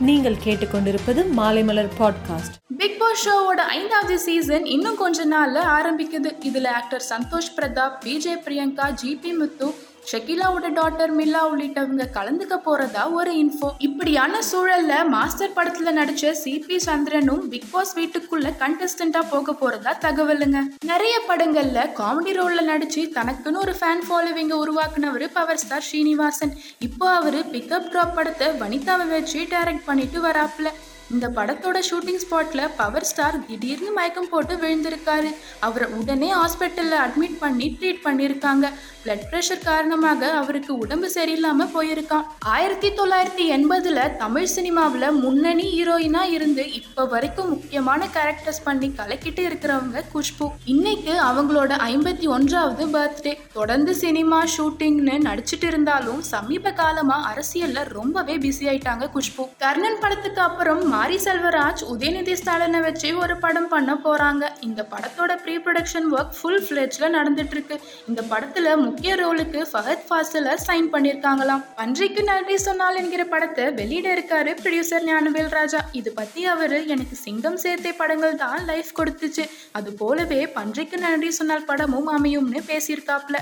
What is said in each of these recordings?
நீங்கள் கேட்டுக்கொண்டிருப்பது Maalaimalar podcast big pass ஷோவோட ஐந்தாவது சீசன் இன்னும் கொஞ்ச நாள்ல ஆரம்பிக்குது. இதுல ஆக்டர் சந்தோஷ் பிரதாப் விஜய் பிரியங்கா ஜிபி முத்து ஷகிலாவோட டாட்டர் மில்லா உள்ளிட்டவங்க கலந்துக்க போறதா ஒரு இன்ஃபோ இப்படியான சூழல்ல மாஸ்டர் படத்துல நடிச்ச சிபி சந்திரனும் பிக் பாஸ் வீட்டுக்குள்ள கண்டஸ்டண்டா போக போறதா தகவலுங்க. நிறைய படங்கள்ல காமெடி ரோல்ல நடிச்சு தனக்குன்னு ஒரு ஃபேன் ஃபாலோவிங்க உருவாக்குனவர் பவர் ஸ்டார் ஸ்ரீனிவாசன் இப்போ அவரு பிக்கப் ட்ராப் படத்தை வனிதாவை வச்சு டைரக்ட் பண்ணிட்டு வராப்ல இந்த படத்தோட ஷூட்டிங் ஸ்பாட்ல பவர் ஸ்டார் திடீர்னு மயக்கம் போட்டு விழுந்திருக்காரு. அவரை உடனே ஹாஸ்பிட்டல்ல அட்மிட் பண்ணி ட்ரீட் பண்ணியிருக்காங்க. பிளட் ப்ரெஷர் காரணமாக அவருக்கு உடம்பு சரியில்லாம போயிருக்கான். ஆயிரத்தி தொள்ளாயிரத்தி எண்பதுல தமிழ் சினிமாவில் முன்னணி ஹீரோயினா இருந்து இப்போ வரைக்கும் முக்கியமான கேரக்டர்ஸ் பண்ணி கலக்கிட்டு இருக்கிறவங்க குஷ்பு. இன்னைக்கு அவங்களோட ஐம்பத்தி ஒன்றாவது பர்த்டே தொடர்ந்து சினிமா ஷூட்டிங்னு நடிச்சிட்டு இருந்தாலும் சமீப காலமா அரசியல்ல ரொம்பவே பிஸி ஆயிட்டாங்க குஷ்பு. கர்ணன் படத்துக்கு அப்புறம் மாரி செல்வராஜ் உதயநிதி ஸ்டாலினை வச்சு ஒரு படம் பண்ண போறாங்க. இந்த படத்தோட ப்ரீ ப்ரொடக்ஷன் ஒர்க் ஃபுல் ஃபிளெஜ்ல நடந்துட்டு இருக்கு இந்த படத்துல முக்கிய ரோலுக்கு ஃபஹத் ஃபாசில சைன் பண்ணிருக்காங்களாம் பன்றிக்கு நன்றி சொன்னால் என்கிற படத்தை வெளியிட இருக்காரு ப்ரொடியூசர் ஞானவேல் ராஜா. இது பத்தி அவரு எனக்கு சிங்கம் சேர்த்தே படங்கள் தான் லைஃப் கொடுத்துச்சு. அது போலவே பன்றிக்கு நன்றி சொன்னால் படமும் அமையும்னு பேசியிருக்காப்ல.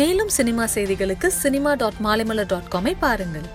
மேலும் சினிமா செய்திகளுக்கு சினிமா டாட் மாலைமலர் டாட் காமை பாருங்கள்.